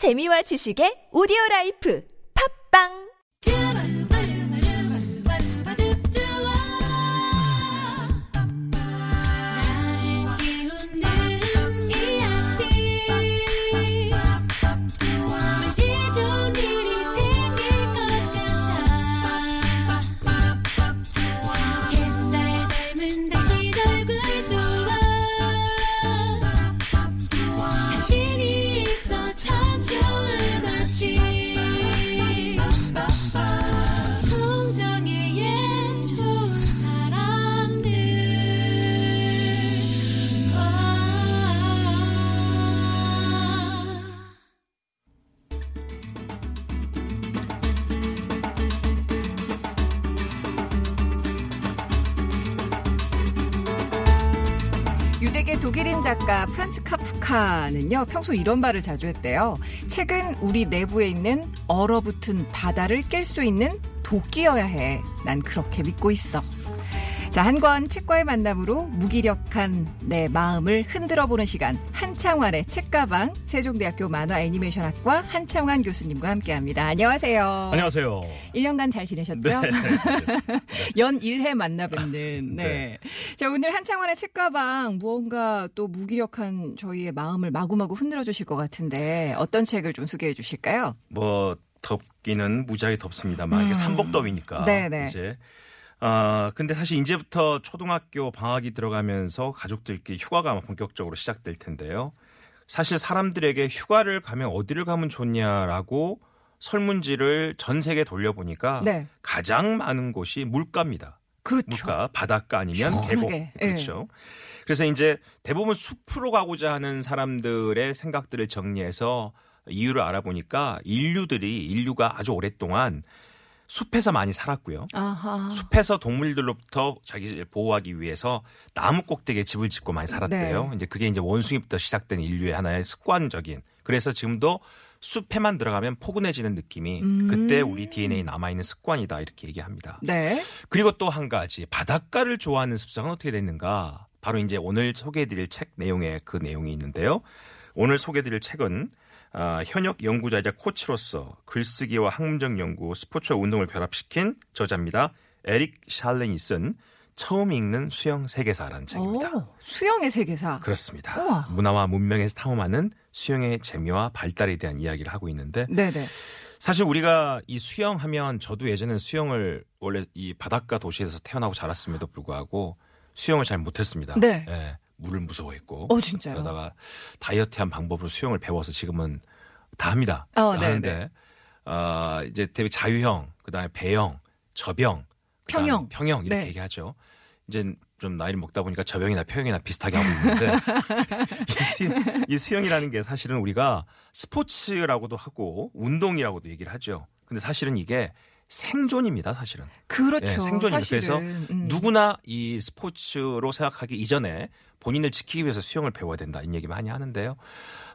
재미와 지식의 오디오 라이프. 팝빵 유대계 독일인 작가 프란츠 카프카는요, 평소 이런 말을 자주 했대요. 책은 우리 내부에 있는 얼어붙은 바다를 깰 수 있는 도끼여야 해. 난 그렇게 믿고 있어. 자, 한 권 책과의 만남으로 무기력한 내 마음을 흔들어 보는 시간. 한창환의 책가방, 세종대학교 만화 애니메이션학과 한창환 교수님과 함께 합니다. 안녕하세요. 안녕하세요. 1년간 잘 지내셨죠? 네. 연 1회 만나 뵙는. 네. 네. 자, 오늘 한창원의 책가방 무언가 또 무기력한 저희의 마음을 마구마구 흔들어 주실 것 같은데 어떤 책을 좀 소개해 주실까요? 뭐 덥기는 무지하게 덥습니다만 이게 음. 삼복더위니까 네네. 이제 아 근데 사실 이제부터 초등학교 방학이 들어가면서 가족들끼리 휴가가 아마 본격적으로 시작될 텐데요. 사실 사람들에게 휴가를 가면 어디를 가면 좋냐라고 설문지를 전 세계 돌려보니까 네. 가장 많은 곳이 물가입니다. 그렇죠. 물가, 바닷가 아니면 계곡. 예. 그렇죠. 그래서 이제 대부분 숲으로 가고자 하는 사람들의 생각들을 정리해서 이유를 알아보니까 인류들이 인류가 아주 오랫동안 숲에서 많이 살았고요. 아하. 숲에서 동물들로부터 자기를 보호하기 위해서 나무 꼭대기에 집을 짓고 많이 살았대요. 네. 이제 그게 이제 원숭이부터 시작된 인류의 하나의 습관적인. 그래서 지금도 숲에만 들어가면 포근해지는 느낌이 음. 그때 우리 DNA에 남아 있는 습관이다 이렇게 얘기합니다. 네. 그리고 또 한 가지 바닷가를 좋아하는 습성은 어떻게 됐는가? 바로 이제 오늘 소개해드릴 책 내용에 그 내용이 있는데요. 오늘 소개해드릴 책은 아, 현역 연구자이자 코치로서 글쓰기와 학문적 연구, 스포츠와 운동을 결합시킨 저자입니다. 에릭 샬렌이 쓴 처음 읽는 수영 세계사라는 책입니다. 오, 수영의 세계사. 그렇습니다. 우와. 문화와 문명에서 탐험하는 수영의 재미와 발달에 대한 이야기를 하고 있는데 네네. 사실 우리가 이 수영하면 저도 예전에 수영을 원래 이 바닷가 도시에서 태어나고 자랐음에도 불구하고 수영을 잘 못했습니다. 네. 예, 물을 무서워했고. 어, 진짜요? 그러다가 다이어트한 방법으로 수영을 배워서 지금은 다 합니다. 어, 다 네, 하는데 아 이제 되게 자유형, 그다음에 배영, 저병, 그다음에 평영. 평영 이렇게 네. 얘기하죠. 이제 좀 나이를 먹다 보니까 저병이나 평영이나 비슷하게 하고 있는데 이 수영이라는 게 사실은 우리가 스포츠라고도 하고 운동이라고도 얘기를 하죠. 근데 사실은 이게 생존입니다, 사실은. 그렇죠. 예, 생존입니다. 그래서 사실은. 음. 누구나 이 스포츠로 생각하기 이전에 본인을 지키기 위해서 수영을 배워야 된다. 이 얘기 많이 하는데요.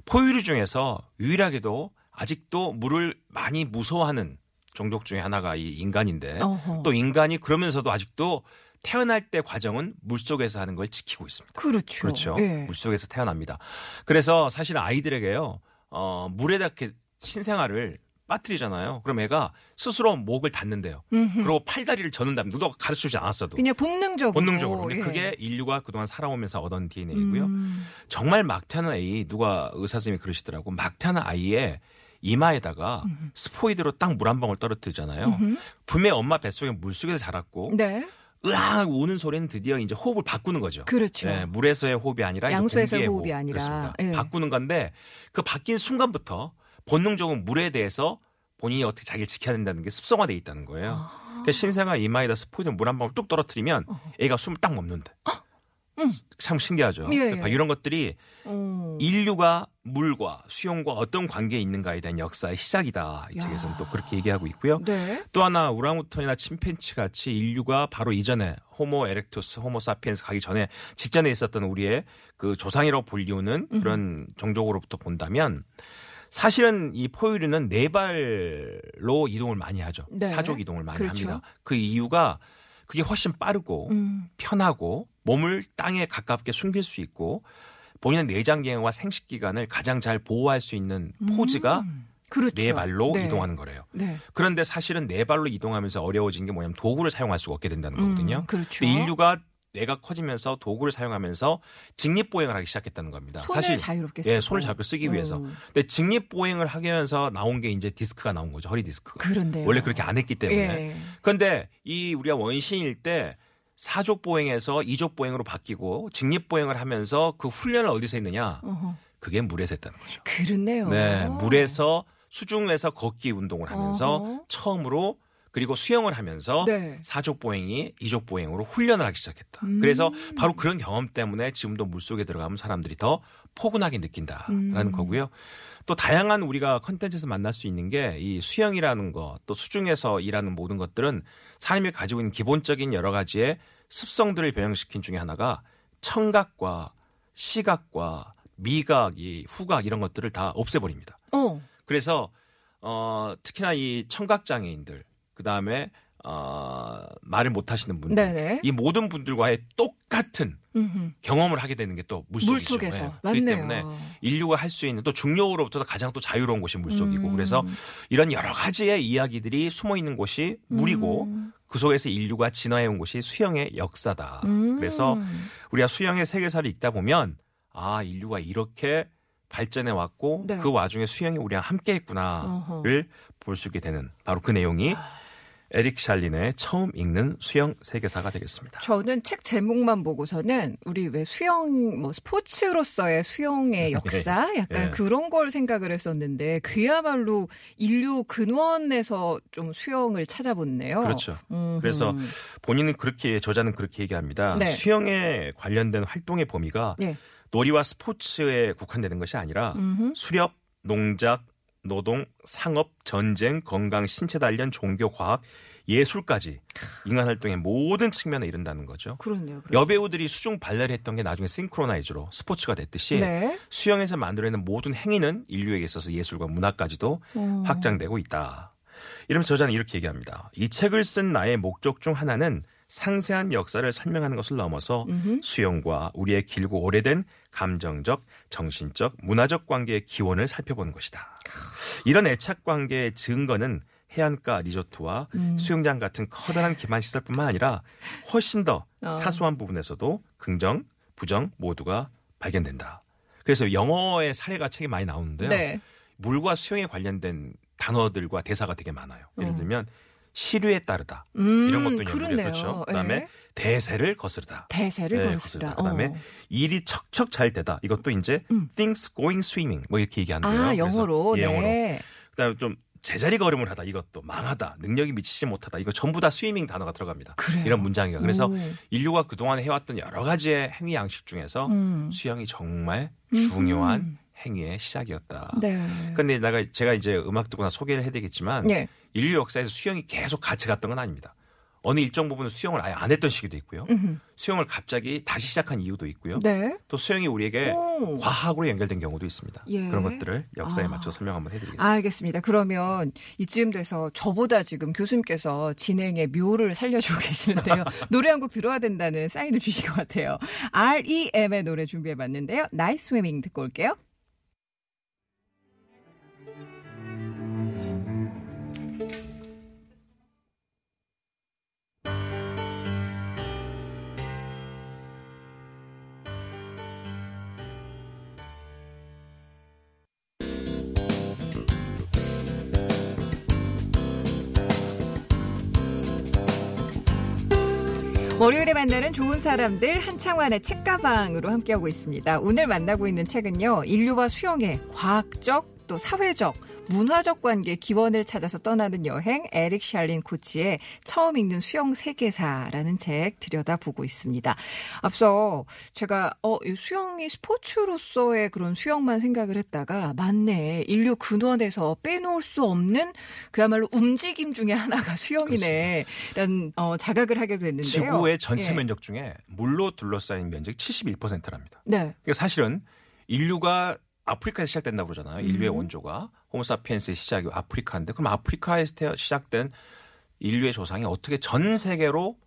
포유류 중에서 유일하게도 아직도 물을 많이 무서워하는 종족 중에 하나가 이 인간인데 어허. 또 인간이 그러면서도 아직도 태어날 때 과정은 물 속에서 하는 걸 지키고 있습니다. 그렇죠. 그렇죠. 예. 물 속에서 태어납니다. 그래서 사실 아이들에게요, 어, 물에다 이렇게 신생아를 빠뜨리잖아요. 그럼 애가 스스로 목을 닫는데요. 음흠. 그리고 팔다리를 저는다. 누가 가르쳐 주지 않았어도. 그냥 본능적으로. 본능적으로. 근데 예. 그게 인류가 그동안 살아오면서 얻은 DNA이고요. 음. 정말 막 태어난 아이, 누가 의사 선생님이 그러시더라고. 막 태어난 아이의 이마에다가 스포이드로 딱 물 한 방울 떨어뜨리잖아요. 음흠. 분명히 엄마 뱃속에 물 속에서 자랐고 네. 으악 우는 소리는 드디어 이제 호흡을 바꾸는 거죠. 그렇죠. 예, 물에서의 호흡이 아니라 양수에서의 호흡이 호흡. 아니라, 그렇습니다. 예. 바꾸는 건데 그 바뀐 순간부터 본능적으로 물에 대해서 본인이 어떻게 자기를 지켜야 된다는 게 습성화돼 있다는 거예요. 아. 그러니까 신생아 이마에다 스포이드 물 한 방울 뚝 떨어뜨리면 애가 숨을 딱 멈는데. 음. 참 신기하죠. 예, 예. 그러니까 이런 것들이 어. 인류가 물과 수용과 어떤 관계에 있는가에 대한 역사의 시작이다. 이 야. 책에서는 또 그렇게 얘기하고 있고요. 네. 또 하나 우랑우탄이나 침팬치 같이 인류가 바로 이전에 호모 에렉투스, 호모 사피엔스 가기 전에 직전에 있었던 우리의 그 조상이라고 불리우는 그런 종족으로부터 본다면 사실은 이 포유류는 네 발로 이동을 많이 하죠. 네. 사족 이동을 많이 그렇죠. 합니다. 그 이유가 그게 훨씬 빠르고 음. 편하고 몸을 땅에 가깝게 숨길 수 있고 본인의 내장 기능과 생식 기관을 가장 잘 보호할 수 있는 포즈가 음, 그렇죠. 네 발로 네. 이동하는 거래요. 네. 그런데 사실은 네 발로 이동하면서 어려워진 게 뭐냐면 도구를 사용할 수가 없게 된다는 거거든요. 음, 그렇죠. 근데 인류가 뇌가 커지면서 도구를 사용하면서 직립보행을 하기 시작했다는 겁니다. 손을 사실 자유롭게 예, 쓰고. 손을 자유롭게 쓰기 위해서. 음, 근데 직립보행을 하기 위해서 나온 게 이제 디스크가 나온 거죠. 허리 디스크가. 그런데요. 원래 그렇게 안 했기 때문에. 예. 그런데 이 우리가 원시일 때 사족 보행에서 이족 보행으로 바뀌고 직립 보행을 하면서 그 훈련을 어디서 했느냐? 어허. 그게 물에서 했다는 거죠. 그렇네요. 네, 물에서 수중에서 걷기 운동을 하면서 어허. 처음으로 그리고 수영을 하면서 네. 사족 보행이 이족 보행으로 훈련을 하기 시작했다. 음. 그래서 바로 그런 경험 때문에 지금도 물 속에 들어가면 사람들이 더 포근하게 느낀다라는 음. 거고요. 또 다양한 우리가 컨텐츠에서 만날 수 있는 게 이 수영이라는 거, 또 수중에서 일하는 모든 것들은 사람이 가지고 있는 기본적인 여러 가지의 습성들을 변형시킨 중에 하나가 청각과 시각과 미각, 이 후각 이런 것들을 다 없애버립니다. 어. 그래서 어 특히나 이 청각 장애인들 그 다음에 어 말을 못 하시는 분들 네네. 이 모든 분들과의 똑같은 음흠. 경험을 하게 되는 게 또 물속이죠. 물속에서 네. 그렇기 맞네요. 때문에 인류가 할 수 있는 또 중력으로부터 가장 또 자유로운 곳이 물속이고 음. 그래서 이런 여러 가지의 이야기들이 숨어 있는 곳이 물이고 음. 그 속에서 인류가 진화해 온 곳이 수영의 역사다. 음. 그래서 우리가 수영의 세계사를 읽다 보면 아 인류가 이렇게 발전해 왔고 네. 그 와중에 수영이 우리랑 함께했구나를 볼 수 있게 되는 바로 그 내용이 에릭 샬린의 처음 읽는 수영 세계사가 되겠습니다. 저는 책 제목만 보고서는 우리 왜 수영 뭐 스포츠로서의 수영의 역사 약간 예. 그런 걸 생각을 했었는데 그야말로 인류 근원에서 좀 수영을 찾아보네요. 그렇죠. 음흠. 그래서 본인은 그렇게 저자는 그렇게 얘기합니다. 네. 수영에 관련된 활동의 범위가 네. 놀이와 스포츠에 국한되는 것이 아니라 음흠. 수렵, 농작, 노동, 상업, 전쟁, 건강, 신체 단련, 종교, 과학, 예술까지 인간 활동의 모든 측면에 이른다는 거죠. 그렇네요. 그렇네요. 여배우들이 수중 발레를 했던 게 나중에 싱크로나이즈로 스포츠가 됐듯이 네. 수영에서 만들어내는 모든 행위는 인류에게 있어서 예술과 문화까지도 어. 확장되고 있다. 이러면 저자는 이렇게 얘기합니다. 이 책을 쓴 나의 목적 중 하나는 상세한 역사를 설명하는 것을 넘어서 음흠. 수영과 우리의 길고 오래된 감정적, 정신적, 문화적 관계의 기원을 살펴보는 것이다. 이런 애착 관계의 증거는 해안가 리조트와 음. 수영장 같은 커다란 기반 시설뿐만 아니라 훨씬 더 어. 사소한 부분에서도 긍정, 부정 모두가 발견된다. 그래서 영어의 사례가 책에 많이 나오는데요. 네. 물과 수영에 관련된 단어들과 대사가 되게 많아요. 예를 어. 들면 시류에 따르다 음, 이런 것도 연결이 그렇네요. 그렇죠. 그다음에 예. 대세를 거스르다. 대세를 네. 거스르다. 그다음에 어. 일이 척척 잘 되다. 이것도 이제 음. things going swimming 뭐 이렇게 얘기하는데요. 아 영어로. 예, 영어로. 네. 그다음에 좀 제자리 걸음을 하다. 이것도 망하다. 능력이 미치지 못하다. 이거 전부 다 스위밍 단어가 들어갑니다. 그래요. 이런 문장이요. 그래서 오. 인류가 그동안 해왔던 여러 가지의 행위 양식 중에서 음. 수영이 정말 음흠. 중요한 행위의 시작이었다. 네. 근데 내가 제가 이제 음악 듣거나 소개를 해드리겠지만 예. 인류 역사에서 수영이 계속 같이 갔던 건 아닙니다. 어느 일정 부분은 수영을 아예 안 했던 시기도 있고요. 음흠. 수영을 갑자기 다시 시작한 이유도 있고요. 네. 또 수영이 우리에게 오. 과학으로 연결된 경우도 있습니다. 예. 그런 것들을 역사에 아. 맞춰 설명 한번 해드리겠습니다. 알겠습니다. 그러면 이쯤 돼서 저보다 지금 교수님께서 진행의 묘를 살려주고 계시는데요. 노래 한 곡 들어야 된다는 사인을 주신 것 같아요. R.E.M의 노래 준비해봤는데요. Nightswimming 듣고 올게요. 월요일에 만나는 좋은 사람들 한창환의 책가방으로 함께하고 있습니다. 오늘 만나고 있는 책은요. 인류와 수영의 과학적 또 사회적 문화적 관계 기원을 찾아서 떠나는 여행 에릭 샬린 코치의 처음 읽는 수영 세계사라는 책 들여다보고 있습니다. 앞서 제가 어, 이 수영이 스포츠로서의 그런 수영만 생각을 했다가 맞네. 인류 근원에서 빼놓을 수 없는 그야말로 움직임 중에 하나가 수영이네. 라는 어, 자각을 하게 됐는데요. 지구의 전체 예. 면적 중에 물로 둘러싸인 면적이 71%랍니다. 네. 그러니까 사실은 인류가 아프리카에서 시작된다고 그러잖아요. 인류의 음. 원조가 호모사피엔스의 시작이 아프리카인데 그럼 아프리카에서 태- 시작된 인류의 조상이 어떻게 전 세계로.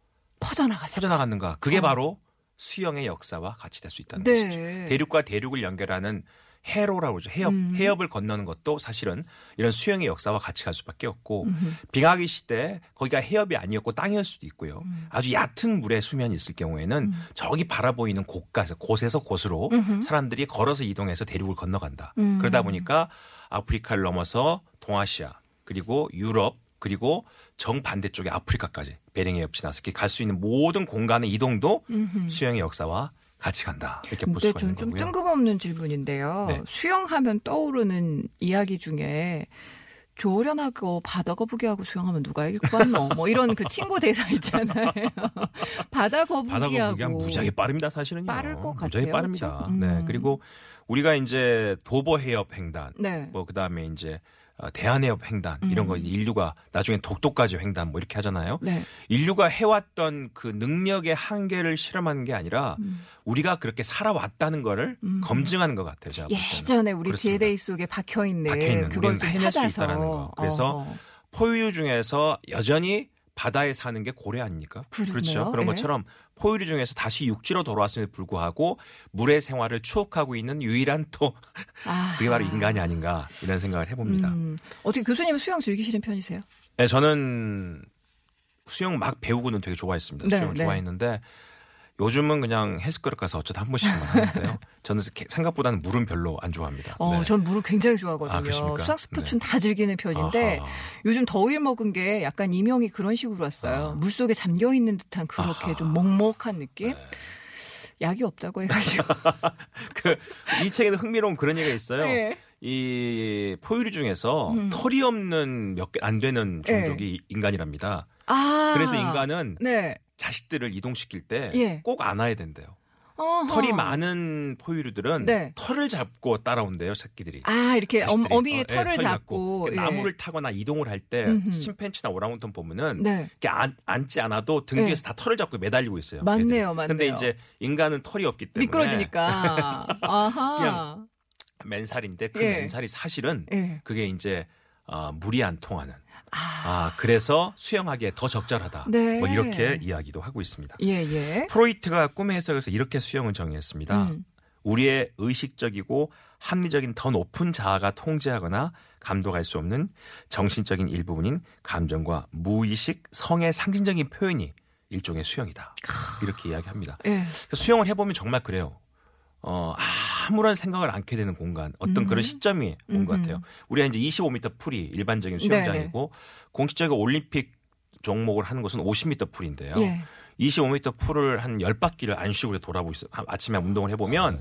퍼져나갔는가? 그게 어. 바로 수영의 역사와 같이 될 수 있다는 네. 것이죠. 대륙과 대륙을 연결하는 해로라고 그러죠. 해협, 음. 해협을 건너는 것도 사실은 이런 수영의 역사와 같이 갈 수밖에 없고 음흠. 빙하기 시대 거기가 해협이 아니었고 땅이었을 수도 있고요. 음. 아주 얕은 물의 수면이 있을 경우에는 저기 바라보이는 곳가에서 곳에서 곳으로. 사람들이 걸어서 이동해서 대륙을 건너간다. 음. 그러다 보니까 아프리카를 넘어서 동아시아 그리고 유럽 그리고 정반대쪽에 아프리카까지 베링의 옆 지나서 갈 수 있는 모든 공간의 이동도. 수영의 역사와 같이 간다. 이렇게 볼 수가 전 있는 좀 거고요. 뜬금없는 질문인데요. 네. 수영하면 떠오르는 이야기 중에 조련하고 바다 거북이하고 수영하면 누가 이길 것 같노? 뭐 이런 그 친구 대사 있잖아요. 바다 거북이하고 바다 무지하게 빠릅니다, 사실은요. 빠를 것 무지하게 같아요. 빠릅니다. 그렇죠? 음. 네. 그리고 우리가 이제 도보 해협 횡단, 네. 뭐 그다음에 이제 어, 대한해협 횡단 이런 거 이제 인류가 나중에 독도까지 횡단 뭐 이렇게 하잖아요. 네. 인류가 해왔던 그 능력의 한계를 실험하는 게 아니라 음. 우리가 그렇게 살아왔다는 거를 음. 검증하는 것 같아요. 제가. 예전에 우리 그렇습니다. 제데이 속에 박혀 있는 그걸 해낼 수 찾아서 있다라는 거. 그래서 어. 포유류 중에서 여전히 바다에 사는 게 고래 아닙니까? 그러네요. 그렇죠. 그런 예. 것처럼 포유류 중에서 다시 육지로 돌아왔음에도 불구하고 물의 생활을 추억하고 있는 유일한 또 아. 그게 바로 인간이 아닌가 이런 생각을 해봅니다. 음. 어떻게 교수님은 수영 즐기시는 편이세요? 네, 저는 수영 막 배우고는 되게 좋아했습니다. 네, 수영을 네. 좋아했는데 요즘은 그냥 헬스클럽 가서 어쩌다 한 번씩만 하는데요. 저는 생각보다는 물은 별로 안 좋아합니다. 어, 네. 전 물을 굉장히 아, 좋아하거든요. 그러십니까? 수학 스포츠는 다 즐기는 편인데 아하. 요즘 더위 먹은 게 약간 이명이 그런 식으로 왔어요. 아. 물 속에 잠겨 있는 듯한 그렇게 아하. 좀 먹먹한 느낌. 네. 약이 없다고 해가지고. 그, 이 책에는 흥미로운 그런 얘기가 있어요. 네. 이 포유류 중에서 음. 털이 없는 몇 개 안 되는 종족이 인간이랍니다. 아. 그래서 인간은 네. 자식들을 이동시킬 때 예. 꼭 안아야 된대요. 어허. 털이 많은 포유류들은 네. 털을 잡고 따라온대요, 새끼들이. 아 이렇게 엄, 자식들이. 어미의 어, 예, 털을 털 잡고 그 예. 나무를 타거나 이동을 할 때. 침팬치나 오랑우탄 보면은 네. 이렇게 안, 앉지 않아도 등 네. 뒤에서 다 털을 잡고 매달리고 있어요. 맞네요, 애들이. 맞네요. 근데 이제 인간은 털이 없기 때문에 미끄러지니까. 그냥 맨살인데 그 예. 맨살이 사실은 예. 그게 이제 어, 물이 안 통하는 아. 아 그래서 수영하기에 더 적절하다. 네. 뭐 이렇게 이야기도 하고 있습니다. 예 예. 프로이트가 꿈의 해석에서 이렇게 수영을 정의했습니다. 음. 우리의 의식적이고 합리적인 더 높은 자아가 통제하거나 감독할 수 없는 정신적인 일부분인 감정과 무의식 성의 상징적인 표현이 일종의 수영이다. 이렇게 이야기합니다. 예. 수영을 해보면 정말 그래요. 어, 아무런 생각을 않게 되는 공간, 어떤 그런 시점이 온 것. 같아요. 우리가 이제 25m 풀이 일반적인 수영장이고, 공식적인 올림픽 종목을 하는 곳은 50m 풀인데요. 예. 25m 풀을 한 10바퀴를 안 쉬고 돌아보고 있어요. 한 아침에 운동을 해보면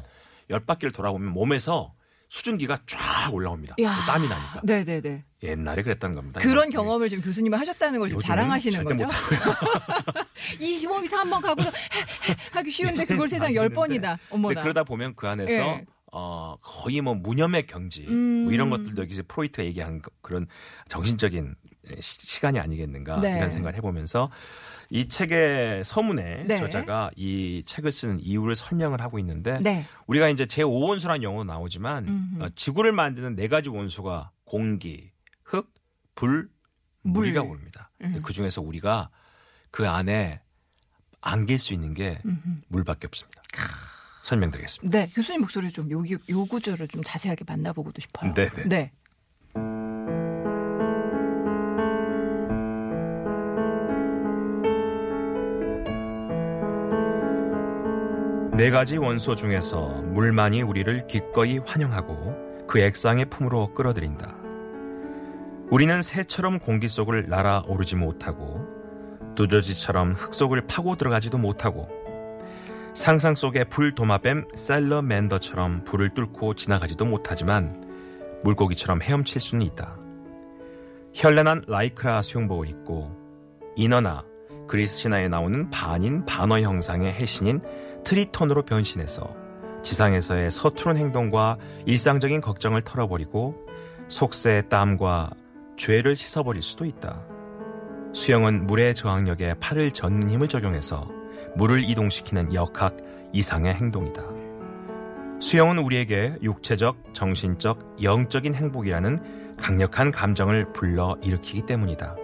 10바퀴를 돌아보면 몸에서 수증기가 쫙 올라옵니다. 야. 땀이 나니까. 네네네. 옛날에 그랬다는 겁니다. 그런 예. 경험을 지금 교수님이 하셨다는 걸 지금 자랑하시는 절대 거죠? 못하고요. 25m 한 번 가고서 하기 쉬운데 그걸 세상 안 10번이다. 근데 어머나. 그러다 보면 그 안에서 예. 어, 거의 뭐 무념의 경지 음. 뭐 이런 것들도 여기서 프로이트가 얘기한 그- 그런 정신적인 시- 시간이 아니겠는가 네. 이런 생각을 해보면서 이 책의 서문에 네. 저자가 이 책을 쓰는 이유를 설명을 하고 있는데 네. 우리가 이제 제5원소란 용어로 나오지만 음흠. 어, 지구를 만드는 네 가지 원소가 공기, 흙, 불, 물. 합니다. 음. 그 중에서 우리가 그 안에 안길 수 있는 게 음흠. 물밖에 없습니다. 설명드리겠습니다. 네. 교수님 목소리 좀 요, 요 구조를 좀 자세하게 만나보고도 싶어요. 네네. 네. 네 가지 원소 중에서 물만이 우리를 기꺼이 환영하고 그 액상의 품으로 끌어들인다. 우리는 새처럼 공기 속을 날아오르지 못하고 두저지처럼 흙 속을 파고 들어가지도 못하고 상상 속의 불도마뱀 셀러맨더처럼 불을 뚫고 지나가지도 못하지만 물고기처럼 헤엄칠 수는 있다. 현란한 라이크라 수영복을 입고 인어나 그리스 신화에 나오는 반인 반어 형상의 해신인 트리톤으로 변신해서 지상에서의 서투른 행동과 일상적인 걱정을 털어버리고 속세의 땀과 죄를 씻어버릴 수도 있다. 수영은 물의 저항력에 팔을 젓는 힘을 적용해서 물을 이동시키는 역학 이상의 행동이다. 수영은 우리에게 육체적, 정신적, 영적인 행복이라는 강력한 감정을 불러 일으키기 때문이다.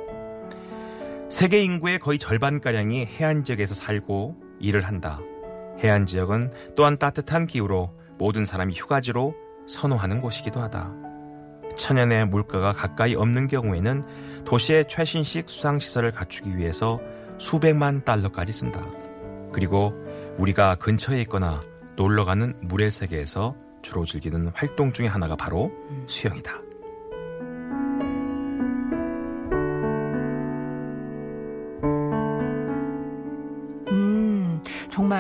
세계 인구의 거의 절반가량이 해안 지역에서 살고 일을 한다. 해안 지역은 또한 따뜻한 기후로 모든 사람이 휴가지로 선호하는 곳이기도 하다. 천연의 물가가 가까이 없는 경우에는 도시의 최신식 수상시설을 갖추기 위해서 수백만 달러까지 쓴다. 그리고 우리가 근처에 있거나 놀러 가는 물의 세계에서 주로 즐기는 활동 중에 하나가 바로 수영이다.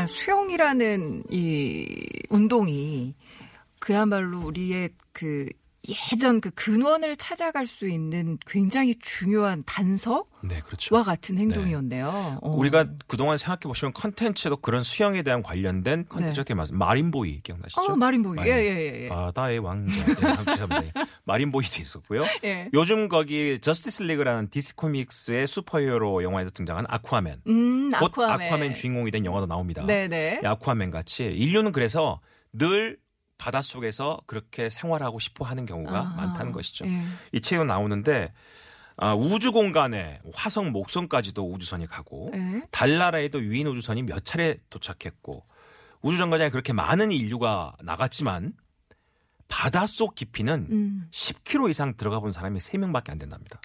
정말 수영이라는 이 운동이 그야말로 우리의 그 예전 그 근원을 찾아갈 수 있는 굉장히 중요한 단서와 네, 그렇죠. 같은 행동이었네요. 어. 우리가 그동안 생각해 보시면 컨텐츠도 그런 수영에 대한 관련된 컨텐츠가 되게 많습니다. 마린보이 기억나시죠? 어, 마린보이. 예, 마린- 예, 예. 예. 바다의 왕자. 예. 마린보이도 있었고요. 예. 요즘 거기 저스티스 리그라는 DC 코믹스의 슈퍼히어로 영화에서 등장한 아쿠아맨. 음, 곧 아쿠아맨. 아쿠아맨 주인공이 된 영화도 나옵니다. 네네. 이 아쿠아맨 같이 인류는 그래서 늘 바닷속에서 그렇게 생활하고 싶어 하는 경우가 아하. 많다는 것이죠. 예. 이 책에 나오는데 아, 우주 공간에 화성 목성까지도 우주선이 가고 예. 달나라에도 유인 우주선이 몇 차례 도착했고 우주 정거장에 그렇게 많은 인류가 나갔지만 바닷속 깊이는 음. 10km 이상 들어가 본 사람이 3명밖에 안 된답니다.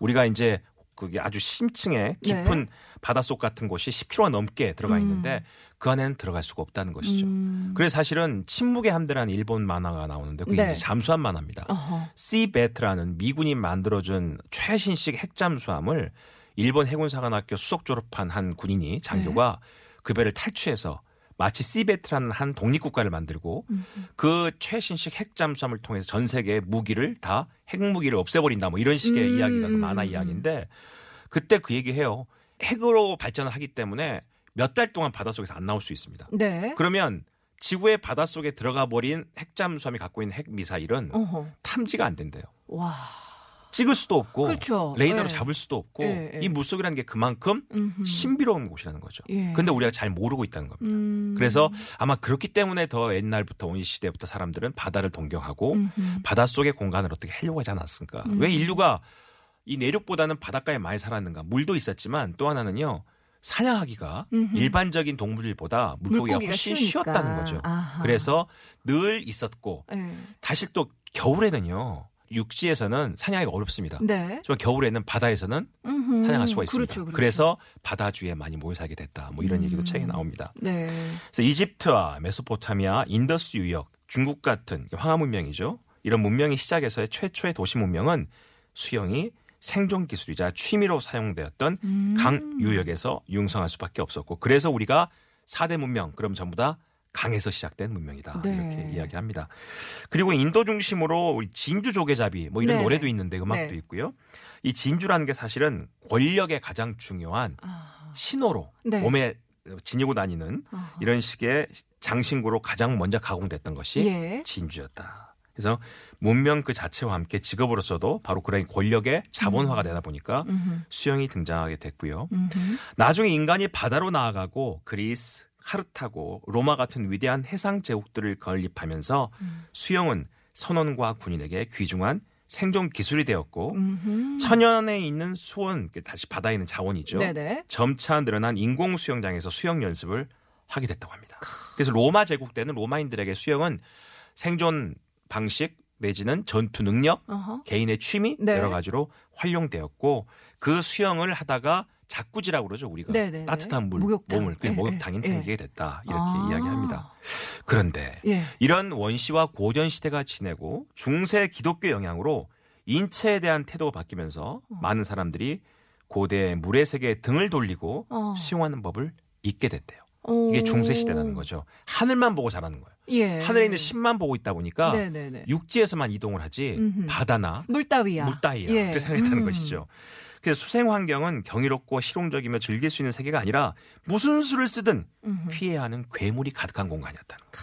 우리가 이제 그게 아주 심층에 깊은 바닷속 같은 곳이 10km가 넘게 들어가 있는데 그 안에는 들어갈 수가 없다는 것이죠. 음. 그래서 사실은 침묵의 함대라는 일본 만화가 나오는데 그게 네. 이제 잠수함 만화입니다. 어허. 시베트라는 미군이 만들어준 최신식 핵잠수함을 일본 해군사관학교 수석 졸업한 한 군인이 장교가 네. 그 배를 탈취해서 마치 시베트라는 한 독립국가를 만들고 음. 그 최신식 핵잠수함을 통해서 전 세계의 무기를 다 핵무기를 없애버린다 뭐 이런 식의 음. 이야기가 그 만화 이야기인데 그때 그 얘기해요. 핵으로 발전을 하기 때문에 몇 달 동안 바닷속에서 안 나올 수 있습니다. 네. 그러면 지구의 바닷속에 들어가 버린 핵잠수함이 갖고 있는 핵미사일은 어허. 탐지가 안 된대요. 와. 찍을 수도 없고 그렇죠. 레이더로 예. 잡을 수도 없고 예, 예. 이 물속이라는 게 그만큼 음흠. 신비로운 곳이라는 거죠. 예. 근데 우리가 잘 모르고 있다는 겁니다. 음. 그래서 아마 그렇기 때문에 더 옛날부터 원시 시대부터 사람들은 바다를 동경하고 음흠. 바닷속의 공간을 어떻게 하려고 하지 않았을까? 음. 왜 인류가 이 내륙보다는 바닷가에 많이 살았는가? 물도 있었지만 또 하나는요. 사냥하기가 음흠. 일반적인 동물들보다 물고기가, 물고기가 훨씬. 쉬웠다는 거죠. 아하. 그래서 늘 있었고 예. 사실 또 겨울에는요. 육지에서는 사냥하기가 어렵습니다. 네. 하지만 겨울에는 바다에서는 음흠. 사냥할 수가 있습니다. 그렇죠, 그렇죠. 그래서 바닷가에 많이 모여 살게 됐다. 뭐 이런 음. 얘기도 책에 나옵니다. 네. 그래서 이집트와 메소포타미아, 인더스 유역, 중국 같은 황하 문명이죠. 이런 문명이 시작해서의 최초의 도시 문명은 수영이 생존 기술이자 취미로 사용되었던 음. 강 유역에서 융성할 수밖에 없었고 그래서 우리가 4대 문명 그럼 전부 다 강에서 시작된 문명이다 네. 이렇게 이야기합니다. 그리고 인도 중심으로 우리 진주 조개잡이 뭐 이런 네. 노래도 있는데 음악도 네. 있고요. 이 진주라는 게 사실은 권력의 가장 중요한 아. 신호로 네. 몸에 지니고 다니는 아하. 이런 식의 장신구로 가장 먼저 가공됐던 것이 예. 진주였다. 그래서 문명 그 자체와 함께 직업으로서도 바로 그런 권력의 자본화가 되다 보니까 음흠. 수영이 등장하게 됐고요. 음흠. 나중에 인간이 바다로 나아가고 그리스, 카르타고, 로마 같은 위대한 해상 제국들을 건립하면서 음. 수영은 선원과 군인에게 귀중한 생존 기술이 되었고 음흠. 천연에 있는 수원, 다시 바다에 있는 자원이죠. 네네. 점차 늘어난 인공 수영장에서 수영 연습을 하게 됐다고 합니다. 그래서 로마 제국 때는 로마인들에게 수영은 생존 방식 내지는 전투 능력, 어허. 개인의 취미 네. 여러 가지로 활용되었고 그 수영을 하다가 자꾸지라고 그러죠 우리가 네네네. 따뜻한 물 목욕탕. 몸을 그 예, 목욕탕이 예, 생기게 됐다 이렇게 아. 이야기합니다. 그런데 예. 이런 원시와 고전 시대가 지내고 중세 기독교 영향으로 인체에 대한 태도가 바뀌면서 어. 많은 사람들이 고대 물의 세계에 등을 돌리고 어. 수용하는 법을 잊게 됐대요. 오. 이게 중세 시대라는 거죠. 하늘만 보고 자라는 거예요. 예. 하늘에 있는 신만 보고 있다 보니까 네네네. 육지에서만 이동을 하지 음흠. 바다나 물 따위야. 물 따위야 예. 그렇게 생각했다는 음. 것이죠. 그래서 수생 환경은 경이롭고 실용적이며 즐길 수 있는 세계가 아니라 무슨 수를 쓰든 음흠. 피해야 하는 괴물이 가득한 공간이었다는 거.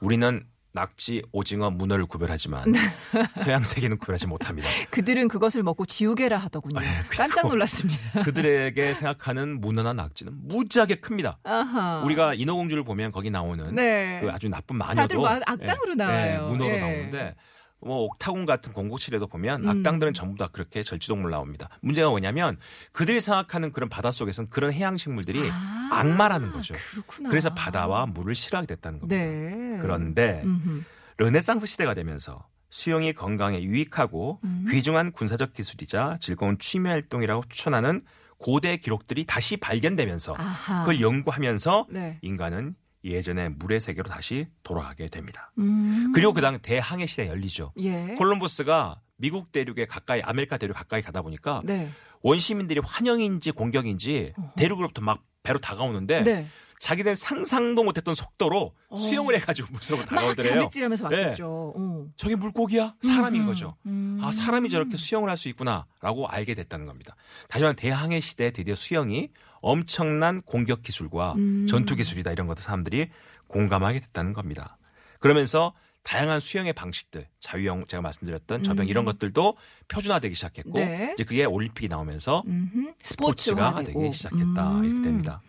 우리는 낙지, 오징어, 문어를 구별하지만 네. 서양 세계는 구별하지 못합니다. 그들은 그것을 먹고 지우개라 하더군요. 예, 그리고 깜짝 놀랐습니다. 그들에게 생각하는 문어나 낙지는 무지하게 큽니다. 아하. 우리가 인어공주를 보면 거기 나오는 네. 그 아주 나쁜 마녀도 다들 마- 악당으로 예, 나와요. 예, 문어로 예. 나오는데 뭐 옥타곤 같은 공고칠에도 보면 음. 악당들은 전부 다 그렇게 절지동물 나옵니다. 문제가 뭐냐면 그들이 생각하는 그런 바닷속에서는 그런 해양 식물들이 아, 악마라는 거죠. 그렇구나. 그래서 바다와 물을 싫어하게 됐다는 겁니다. 네. 그런데 음흠. 르네상스 시대가 되면서 수영이 건강에 유익하고 음. 귀중한 군사적 기술이자 즐거운 취미 활동이라고 추천하는 고대 기록들이 다시 발견되면서 아하. 그걸 연구하면서 네. 인간은 예전의 물의 세계로 다시 돌아가게 됩니다. 음. 그리고 그 다음 대항해 시대 열리죠. 예. 콜럼버스가 미국 대륙에 가까이 아메리카 대륙 가까이 가다 보니까 네. 원주민들이 환영인지 공격인지 대륙으로부터 막 배로 다가오는데 네. 자기들 상상도 못했던 속도로 어. 수영을 해가지고 물속으로 막 다가오더래요. 자맥질하면서 네. 왔겠죠. 어. 저게 물고기야? 사람인 음흠. 거죠. 음. 아, 사람이 저렇게 수영을 할 수 있구나라고 알게 됐다는 겁니다. 다시 말해 대항해 시대에 드디어 수영이 엄청난 공격 기술과 음. 전투 기술이다 이런 것도 사람들이 공감하게 됐다는 겁니다. 그러면서 다양한 수영의 방식들, 자유형 제가 말씀드렸던 저병 이런 것들도 표준화되기 시작했고 음. 네. 이제 그게 올림픽이 나오면서 음흠. 스포츠가 스포츠화되고. 되기 시작했다 음. 이렇게 됩니다.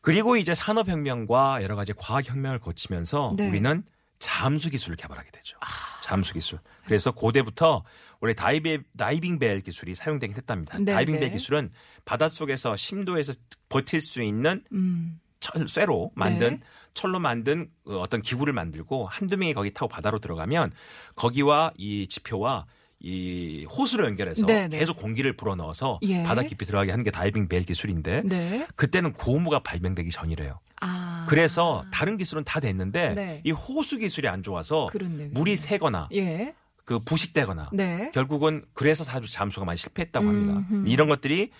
그리고 이제 산업혁명과 여러 가지 과학혁명을 거치면서 네. 아. 우리는 잠수 기술을 개발하게 되죠. 잠수 기술. 그래서 고대부터 원래 다이빙, 다이빙 벨 기술이 사용되긴 했답니다. 네, 다이빙 벨 네. 기술은 바닷속에서 심도에서 버틸 수 있는 음. 철, 쇠로 만든 네. 철로 만든 어, 어떤 기구를 만들고 한두 명이 거기 타고 바다로 들어가면 거기와 이 지표와 이 호스로 연결해서 네, 네. 계속 공기를 불어넣어서 예. 바다 깊이 들어가게 하는 게 다이빙 벨 기술인데 네. 그때는 고무가 발명되기 전이래요. 아. 그래서 다른 기술은 다 됐는데 네. 이 호스 기술이 안 좋아서 그렇네. 물이 새거나 예. 그 부식되거나 네. 결국은 그래서 사주 잠수가 많이 실패했다고 합니다. 음흠. 이런 것들이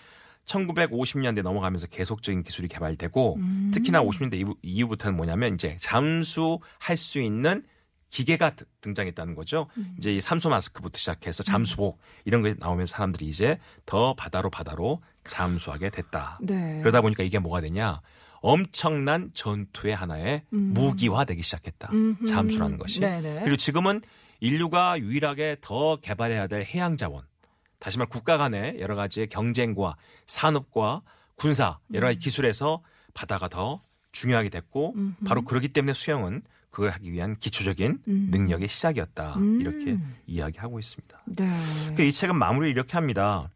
1950년대 넘어가면서 계속적인 기술이 개발되고 음. 특히나 50년대 이후, 이후부터는 뭐냐면 이제 잠수할 수 있는 기계가 드- 등장했다는 거죠. 음. 이제 이 산소 마스크부터 시작해서 잠수복 이런 게 나오면서 사람들이 이제 더 바다로 바다로 잠수하게 됐다. 네. 그러다 보니까 이게 뭐가 되냐? 엄청난 전투의 하나의 음. 무기화되기 시작했다. 음흠. 잠수라는 것이. 네네. 그리고 지금은 인류가 유일하게 더 개발해야 될 해양 자원, 다시 말해 국가 간의 여러 가지의 경쟁과 산업과 군사 여러 가지 기술에서 바다가 더 중요하게 됐고 음. 음흠. 바로 그렇기 때문에 수영은 그걸 하기 위한 기초적인 음. 능력의 시작이었다 음. 이렇게 이야기하고 있습니다. 네. 그이 책은 마무리를 이렇게 합니다.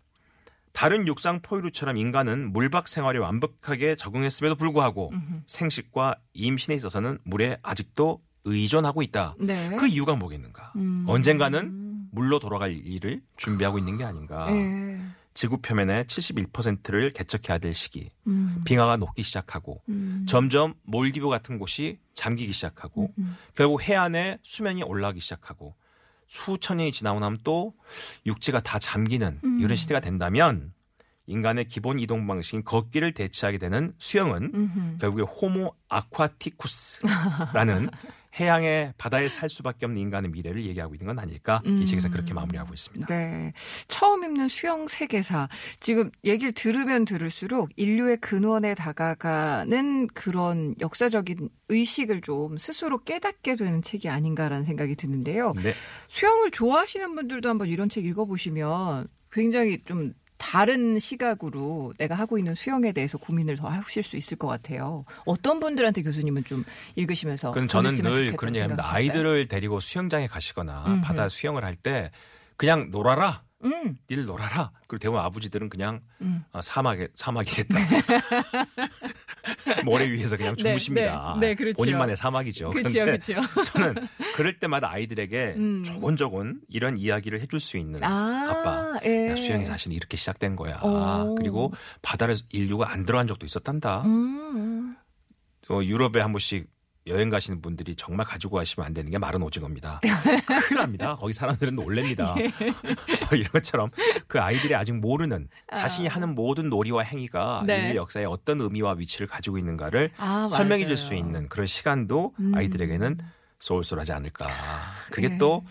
다른 육상 포유류처럼 인간은 물박 생활에 완벽하게 적응했음에도 불구하고 음흠. 생식과 임신에 있어서는 물에 아직도 의존하고 있다. 네. 그 이유가 뭐겠는가? 음. 언젠가는 물로 돌아갈 일을 준비하고 있는 게 아닌가? 예. 지구 표면의 71%를 개척해야 될 시기. 음. 빙하가 녹기 시작하고 음. 점점 몰디브 같은 곳이 잠기기 시작하고 음. 결국 해안의 수면이 올라가기 시작하고 수천 년이 지나고 나면 또 육지가 다 잠기는 음. 이런 시대가 된다면 인간의 기본 이동 방식인 걷기를 대체하게 되는 수영은 음흠. 결국에 호모 아쿠아티쿠스라는 해양의 바다에 살 수밖에 없는 인간의 미래를 얘기하고 있는 건 아닐까 이 책에서 그렇게 마무리하고 있습니다. 네. 처음 읽는 수영 세계사. 지금 얘기를 들으면 들을수록 인류의 근원에 다가가는 그런 역사적인 의식을 좀 스스로 깨닫게 되는 책이 아닌가라는 생각이 드는데요. 네. 수영을 좋아하시는 분들도 한번 이런 책 읽어보시면 굉장히 좀 다른 시각으로 내가 하고 있는 수영에 대해서 고민을 더 하실 수 있을 것 같아요. 어떤 분들한테 교수님은 좀 읽으시면서 그건 저는 늘 그런 얘기합니다. 아이들을 데리고 수영장에 가시거나 음흠. 바다 수영을 할 때 그냥 놀아라. 음, 니들 놀아라. 그리고 대부분 아버지들은 그냥 음. 어, 사막에 사막이 됐다. 모래 위에서 그냥 네, 주무십니다. 네, 네, 그렇죠. 본인만의 사막이죠. 그렇죠, 그렇죠. 저는 그럴 때마다 아이들에게 음. 조곤조곤 이런 이야기를 해줄 수 있는 아, 아빠. 예. 야, 수영이 사실 이렇게 시작된 거야. 오. 그리고 바다를 인류가 안 들어간 적도 있었단다. 음, 어, 유럽에 한 번씩 여행 가시는 분들이 정말 가지고 가시면 안 되는 게 마른 오징어입니다. 큰일 납니다. 거기 사람들은 놀랍니다. 예. 뭐 이런 것처럼 그 아이들이 아직 모르는 자신이 하는 모든 놀이와 행위가 네. 인류 역사에 어떤 의미와 위치를 가지고 있는가를 아, 설명해 줄. 수 있는 그런 시간도 음. 아이들에게는 쏠쏠하지 않을까. 그게 예. 또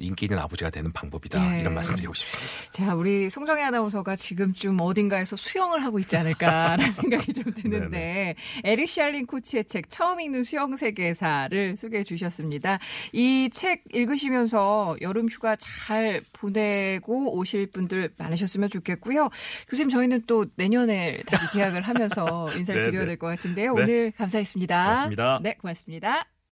인기 있는 아버지가 되는 방법이다. 예. 이런 말씀 드리고 싶습니다. 자, 우리 송정혜 아나운서가 지금쯤 어딘가에서 수영을 하고 있지 않을까라는 생각이 좀 드는데 에릭 샬린 코치의 책 처음 읽는 수영 세계사를 소개해 주셨습니다. 이 책 읽으시면서 여름 휴가 잘 보내고 오실 분들 많으셨으면 좋겠고요. 교수님 저희는 또 내년에 다시 계약을 하면서 인사를 네, 드려야 네. 될것 같은데요. 네. 오늘 감사했습니다. 고맙습니다. 네, 고맙습니다.